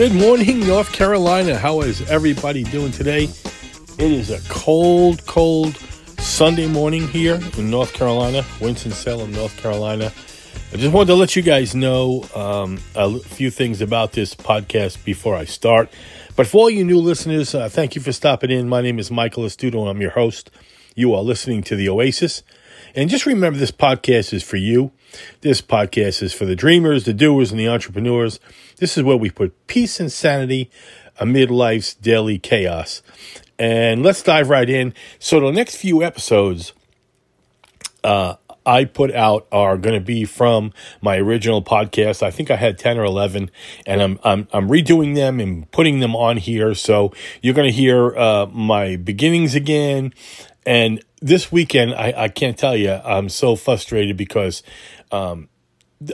Good morning, North Carolina. How is everybody doing today? It is a cold, cold Sunday morning here in North Carolina, Winston-Salem, North Carolina. I just wanted to let you guys know um, a few things about this podcast before I start. But for all you new listeners, uh, thank you for stopping in. My name is Michael Astuto, and I'm your host. You are listening to The Oasis. And just remember, this podcast is for you. This podcast is for the dreamers, the doers, and the entrepreneurs. This is where we put peace and sanity amid life's daily chaos. And let's dive right in. So, the next few episodes, uh, I put out are going to be from my original podcast. I think I had 10 or 11 and I'm, I'm, I'm redoing them and putting them on here. So you're going to hear, uh, my beginnings again. And this weekend, I, I can't tell you, I'm so frustrated because, um,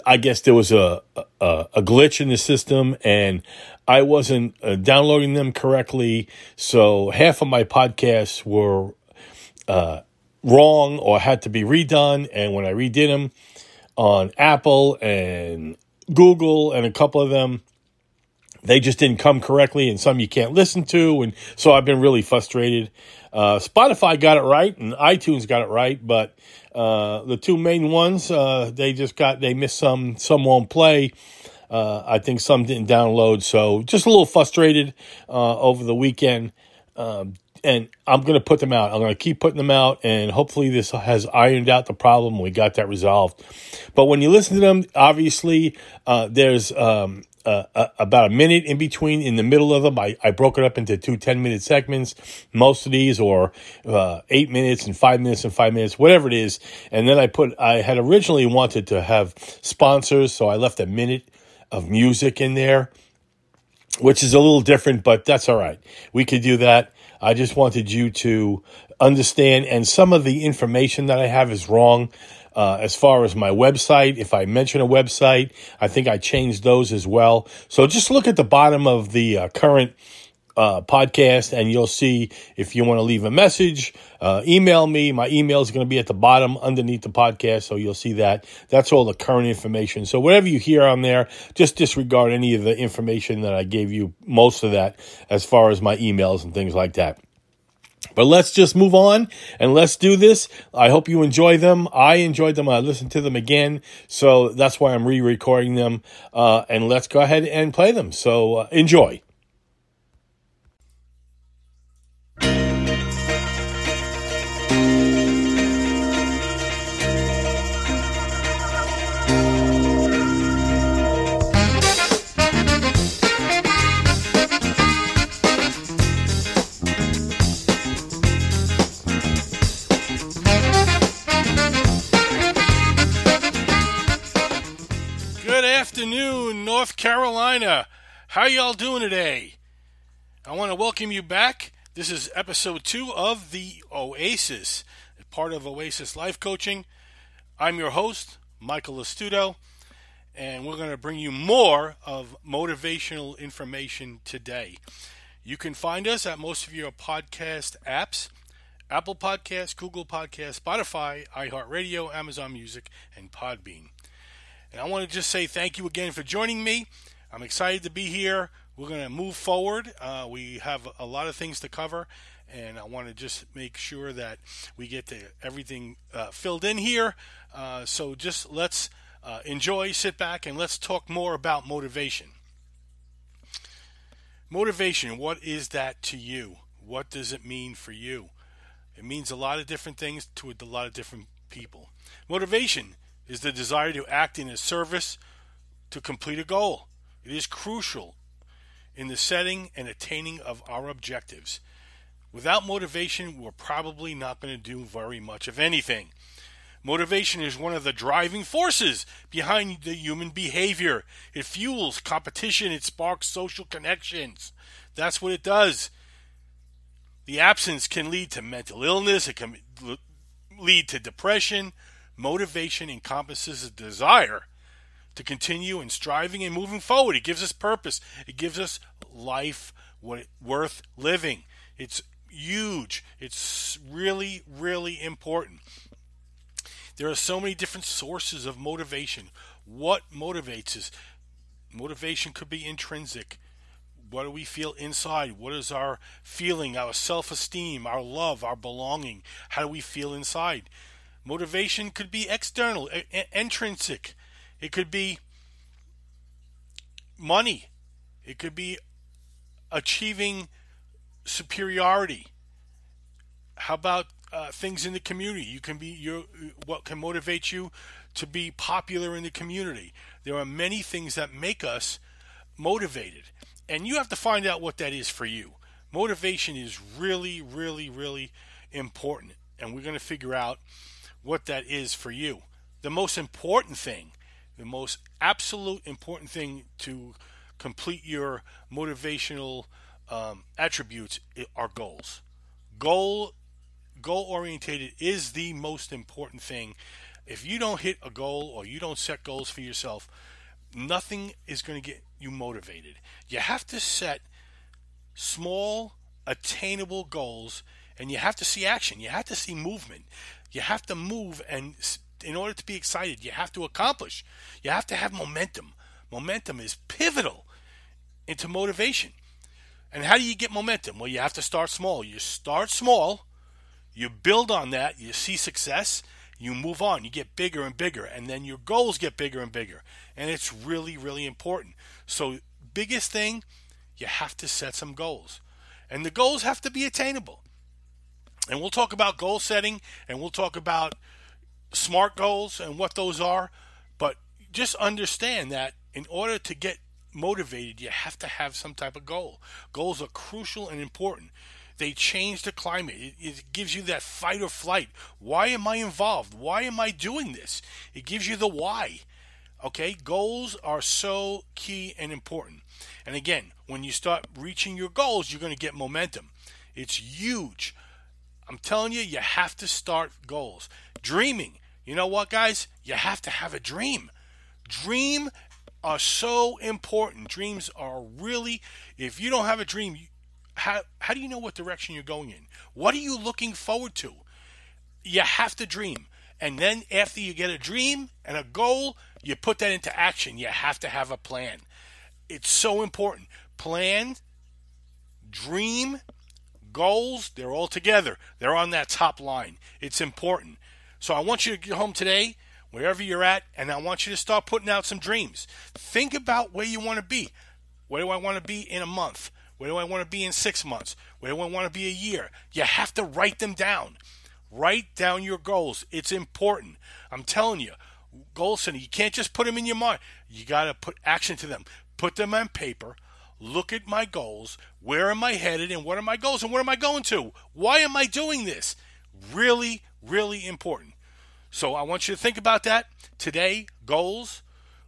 I guess there was a, a, a glitch in the system and I wasn't uh, downloading them correctly. So half of my podcasts were, uh, wrong or had to be redone. And when I redid them on Apple and Google and a couple of them, they just didn't come correctly, and some you can't listen to. And so I've been really frustrated. Uh, Spotify got it right, and iTunes got it right, but uh, the two main ones, uh, they just got they missed some. Some won't play. Uh, I think some didn't download, so just a little frustrated uh, over the weekend. Um, and I'm going to put them out. I'm going to keep putting them out, and hopefully, this has ironed out the problem. We got that resolved. But when you listen to them, obviously, uh, there's um, uh, about a minute in between, in the middle of them. I, I broke it up into two 10 minute segments, most of these, or uh, eight minutes and five minutes and five minutes, whatever it is. And then I put, I had originally wanted to have sponsors, so I left a minute of music in there which is a little different, but that's all right. We could do that. I just wanted you to understand, and some of the information that I have is wrong. Uh, as far as my website, if I mention a website, I think I changed those as well. So just look at the bottom of the uh, current uh, podcast and you'll see if you want to leave a message, uh, email me. My email is going to be at the bottom underneath the podcast. So you'll see that. That's all the current information. So whatever you hear on there, just disregard any of the information that I gave you, most of that, as far as my emails and things like that. But let's just move on and let's do this. I hope you enjoy them. I enjoyed them. I listened to them again. So that's why I'm re recording them. Uh, and let's go ahead and play them. So uh, enjoy. North Carolina. How y'all doing today? I want to welcome you back. This is episode two of the Oasis, part of Oasis Life Coaching. I'm your host, Michael Astuto, and we're going to bring you more of motivational information today. You can find us at most of your podcast apps Apple Podcasts, Google Podcasts, Spotify, iHeartRadio, Amazon Music, and Podbean. And I want to just say thank you again for joining me. I'm excited to be here. We're going to move forward. Uh, we have a lot of things to cover, and I want to just make sure that we get to everything uh, filled in here. Uh, so just let's uh, enjoy, sit back, and let's talk more about motivation. Motivation, what is that to you? What does it mean for you? It means a lot of different things to a lot of different people. Motivation is the desire to act in a service to complete a goal. It is crucial in the setting and attaining of our objectives. Without motivation, we're probably not going to do very much of anything. Motivation is one of the driving forces behind the human behavior. It fuels competition, it sparks social connections. That's what it does. The absence can lead to mental illness, it can lead to depression, Motivation encompasses a desire to continue and striving and moving forward. It gives us purpose. It gives us life worth living. It's huge. It's really, really important. There are so many different sources of motivation. What motivates us? Motivation could be intrinsic. what do we feel inside? What is our feeling, our self esteem, our love, our belonging? How do we feel inside? Motivation could be external, intrinsic. It could be money. It could be achieving superiority. How about uh, things in the community? You can be your what can motivate you to be popular in the community. There are many things that make us motivated, and you have to find out what that is for you. Motivation is really, really, really important, and we're going to figure out what that is for you. The most important thing, the most absolute important thing to complete your motivational um, attributes are goals. Goal goal orientated is the most important thing. If you don't hit a goal or you don't set goals for yourself, nothing is going to get you motivated. You have to set small, attainable goals and you have to see action. You have to see movement. You have to move and in order to be excited, you have to accomplish. You have to have momentum. Momentum is pivotal into motivation. And how do you get momentum? Well, you have to start small. You start small, you build on that, you see success, you move on, you get bigger and bigger, and then your goals get bigger and bigger. And it's really, really important. So, biggest thing, you have to set some goals. And the goals have to be attainable. And we'll talk about goal setting and we'll talk about smart goals and what those are. But just understand that in order to get motivated, you have to have some type of goal. Goals are crucial and important. They change the climate. It, it, gives you that fight or flight. Why am I involved? Why am I doing this? It gives you the why. Okay, goals are so key and important. And again, when you start reaching your goals, you're going to get momentum. It's huge. I'm telling you, you have to start goals. Dreaming. You know what, guys? You have to have a dream. Dream are so important. Dreams are really, if you don't have a dream, how, how do you know what direction you're going in? What are you looking forward to? You have to dream. And then after you get a dream and a goal, you put that into action. You have to have a plan. It's so important. Plan, dream, goals, they're all together. They're on that top line. It's important. So I want you to get home today wherever you're at, and I want you to start putting out some dreams. Think about where you want to be. Where do I want to be in a month? Where do I want to be in six months? Where do I want to be a year? You have to write them down. Write down your goals. It's important. I'm telling you, goal setting, you can't just put them in your mind. You got to put action to them. Put them on paper. Look at my goals. Where am I headed and what are my goals and where am I going to? Why am I doing this? Really, really important. So I want you to think about that today. Goals,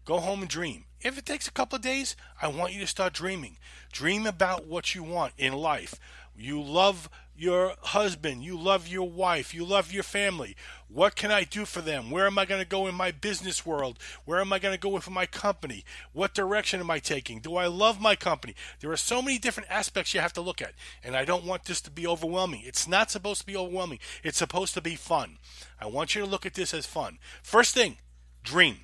go home and dream. If it takes a couple of days, I want you to start dreaming. Dream about what you want in life. You love your husband, you love your wife, you love your family. What can I do for them? Where am I going to go in my business world? Where am I going to go with my company? What direction am I taking? Do I love my company? There are so many different aspects you have to look at, and I don't want this to be overwhelming. It's not supposed to be overwhelming, it's supposed to be fun. I want you to look at this as fun. First thing, dream.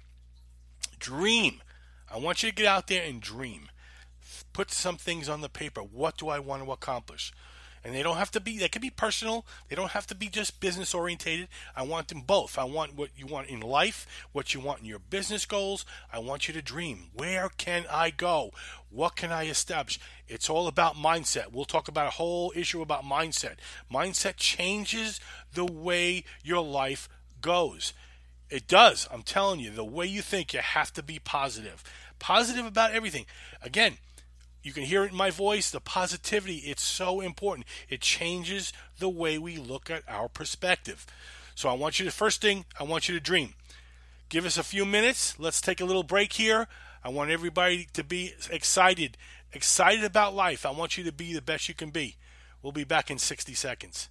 Dream. I want you to get out there and dream. Put some things on the paper. What do I want to accomplish? And they don't have to be they can be personal. They don't have to be just business orientated. I want them both. I want what you want in life what you want in your business goals. I want you to dream. Where can i go? What can i establish? It's all about mindset. We'll talk about a whole issue about mindset. Mindset changes the way your life goes. It does. I'm telling you the way you think you have to be positive. Positive about everything. Again you can hear it in my voice, the positivity. It's so important. It changes the way we look at our perspective. So I want you to, first thing, I want you to dream. Give us a few minutes. Let's take a little break here. I want everybody to be excited, excited about life. I want you to be the best you can be. We'll be back in 60 seconds.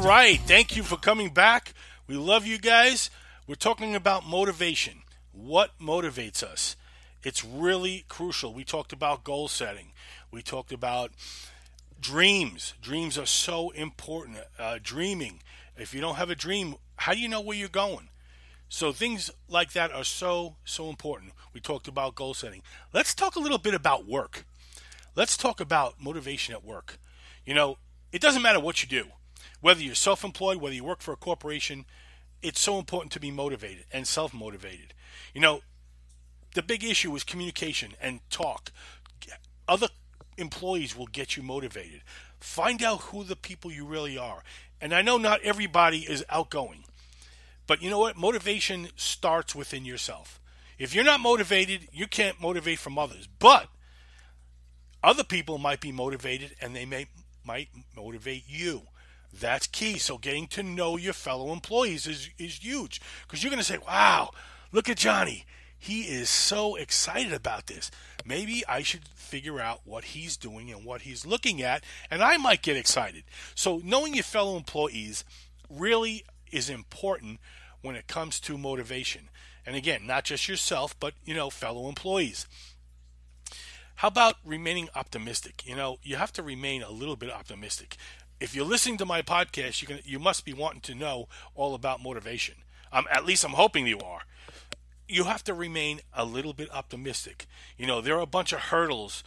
All right. Thank you for coming back. We love you guys. We're talking about motivation. What motivates us? It's really crucial. We talked about goal setting. We talked about dreams. Dreams are so important. Uh, dreaming. If you don't have a dream, how do you know where you're going? So things like that are so so important. We talked about goal setting. Let's talk a little bit about work. Let's talk about motivation at work. You know, it doesn't matter what you do. Whether you're self-employed, whether you work for a corporation, it's so important to be motivated and self-motivated. You know, the big issue is communication and talk. Other employees will get you motivated. Find out who the people you really are. And I know not everybody is outgoing. But you know what? Motivation starts within yourself. If you're not motivated, you can't motivate from others. But other people might be motivated and they may might motivate you. That's key. So getting to know your fellow employees is, is huge. Because you're going to say, wow, look at Johnny. He is so excited about this. Maybe I should figure out what he's doing and what he's looking at, and I might get excited. So knowing your fellow employees really is important when it comes to motivation. And again, not just yourself, but you know, fellow employees. How about remaining optimistic? You know, you have to remain a little bit optimistic. If you're listening to my podcast, you can you must be wanting to know all about motivation. Um, at least I'm hoping you are. You have to remain a little bit optimistic. You know, there are a bunch of hurdles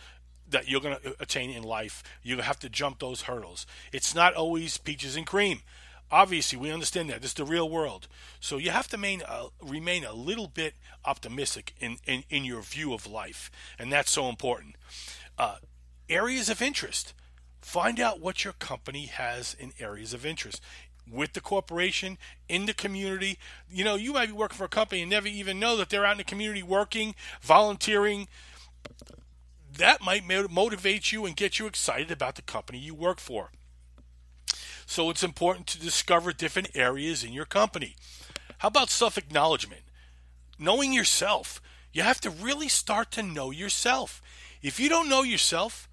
that you're going to attain in life. You have to jump those hurdles. It's not always peaches and cream. Obviously, we understand that. This is the real world. So you have to main, uh, remain a little bit optimistic in, in, in, your view of life. And that's so important. Uh, areas of interest. Find out what your company has in areas of interest with the corporation, in the community. You know, you might be working for a company and never even know that they're out in the community working, volunteering. That might motivate you and get you excited about the company you work for. So it's important to discover different areas in your company. How about self acknowledgement? Knowing yourself. You have to really start to know yourself. If you don't know yourself,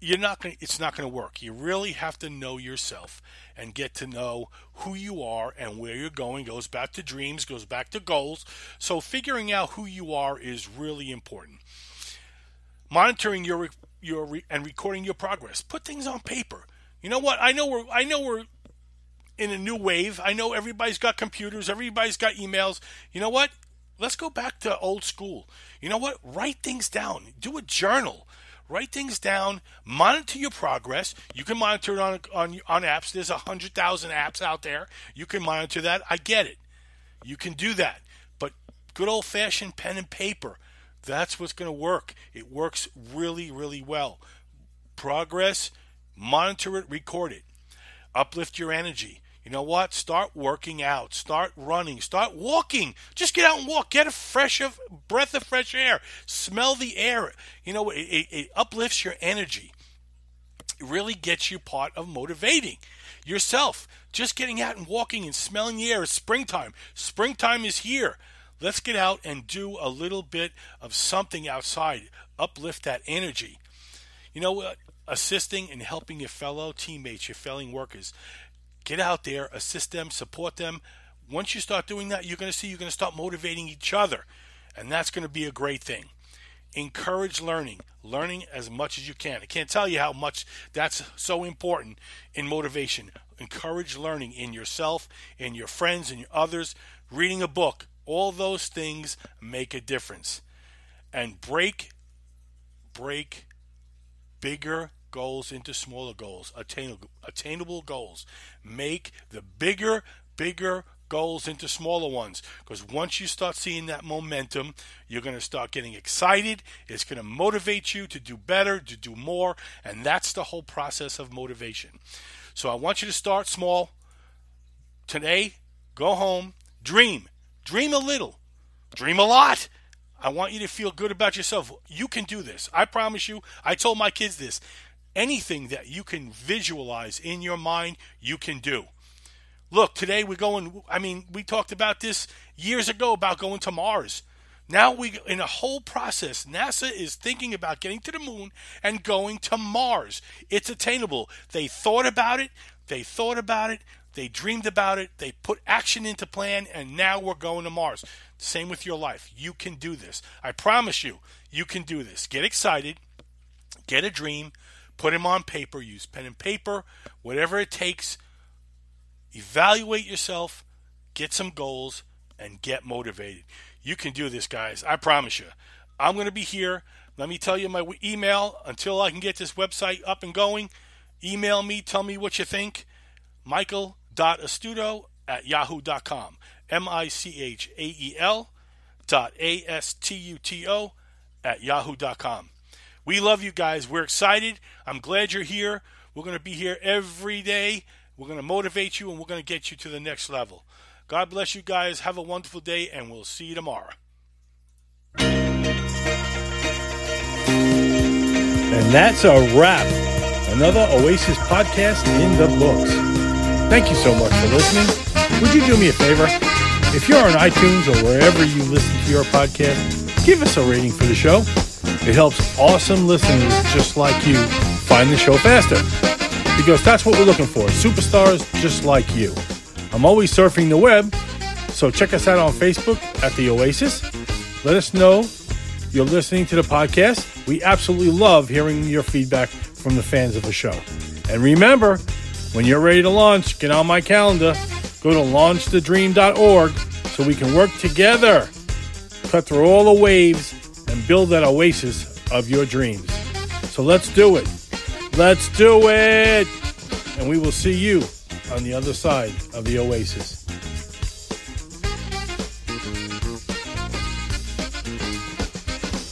you're not going it's not going to work. You really have to know yourself and get to know who you are and where you're going. Goes back to dreams, goes back to goals. So figuring out who you are is really important. Monitoring your your and recording your progress. Put things on paper. You know what? I know we're I know we're in a new wave. I know everybody's got computers, everybody's got emails. You know what? Let's go back to old school. You know what? Write things down. Do a journal. Write things down. Monitor your progress. You can monitor it on on on apps. There's hundred thousand apps out there. You can monitor that. I get it. You can do that. But good old fashioned pen and paper. That's what's going to work. It works really, really well. Progress Monitor it, record it. Uplift your energy. You know what? Start working out. Start running. Start walking. Just get out and walk. Get a fresh of breath of fresh air. Smell the air. You know, it, it, it uplifts your energy. It really gets you part of motivating yourself. Just getting out and walking and smelling the air. It's springtime. Springtime is here. Let's get out and do a little bit of something outside. Uplift that energy. You know what? assisting and helping your fellow teammates, your fellow workers. Get out there, assist them, support them. Once you start doing that, you're going to see you're going to start motivating each other. And that's going to be a great thing. Encourage learning, learning as much as you can. I can't tell you how much that's so important in motivation. Encourage learning in yourself, in your friends, and your others. Reading a book, all those things make a difference. And break, break bigger goals into smaller goals, attainable, attainable goals. Make the bigger, bigger goals into smaller ones because once you start seeing that momentum, you're going to start getting excited. It's going to motivate you to do better, to do more, and that's the whole process of motivation. So I want you to start small. Today, go home, dream, dream a little, dream a lot. I want you to feel good about yourself. You can do this. I promise you. I told my kids this anything that you can visualize in your mind, you can do. Look, today we're going, I mean, we talked about this years ago about going to Mars. Now we in a whole process. NASA is thinking about getting to the moon and going to Mars. It's attainable. They thought about it. They thought about it. They dreamed about it. They put action into plan, and now we're going to Mars. Same with your life. You can do this. I promise you, you can do this. Get excited. Get a dream. Put them on paper. Use pen and paper. Whatever it takes. Evaluate yourself. Get some goals and get motivated. You can do this, guys. I promise you. I'm going to be here. Let me tell you my email until I can get this website up and going. Email me, tell me what you think. Michael.astuto at yahoo.com. M I C H A E L dot A S T U T O at yahoo.com. We love you guys. We're excited. I'm glad you're here. We're going to be here every day. We're going to motivate you and we're going to get you to the next level. God bless you guys. Have a wonderful day, and we'll see you tomorrow. And that's a wrap. Another Oasis podcast in the books. Thank you so much for listening. Would you do me a favor? If you're on iTunes or wherever you listen to your podcast, give us a rating for the show. It helps awesome listeners just like you find the show faster. Because that's what we're looking for superstars just like you. I'm always surfing the web, so check us out on Facebook at The Oasis. Let us know you're listening to the podcast. We absolutely love hearing your feedback from the fans of the show. And remember, when you're ready to launch, get on my calendar. Go to launchthedream.org so we can work together, cut through all the waves, and build that oasis of your dreams. So let's do it. Let's do it. And we will see you on the other side of the oasis.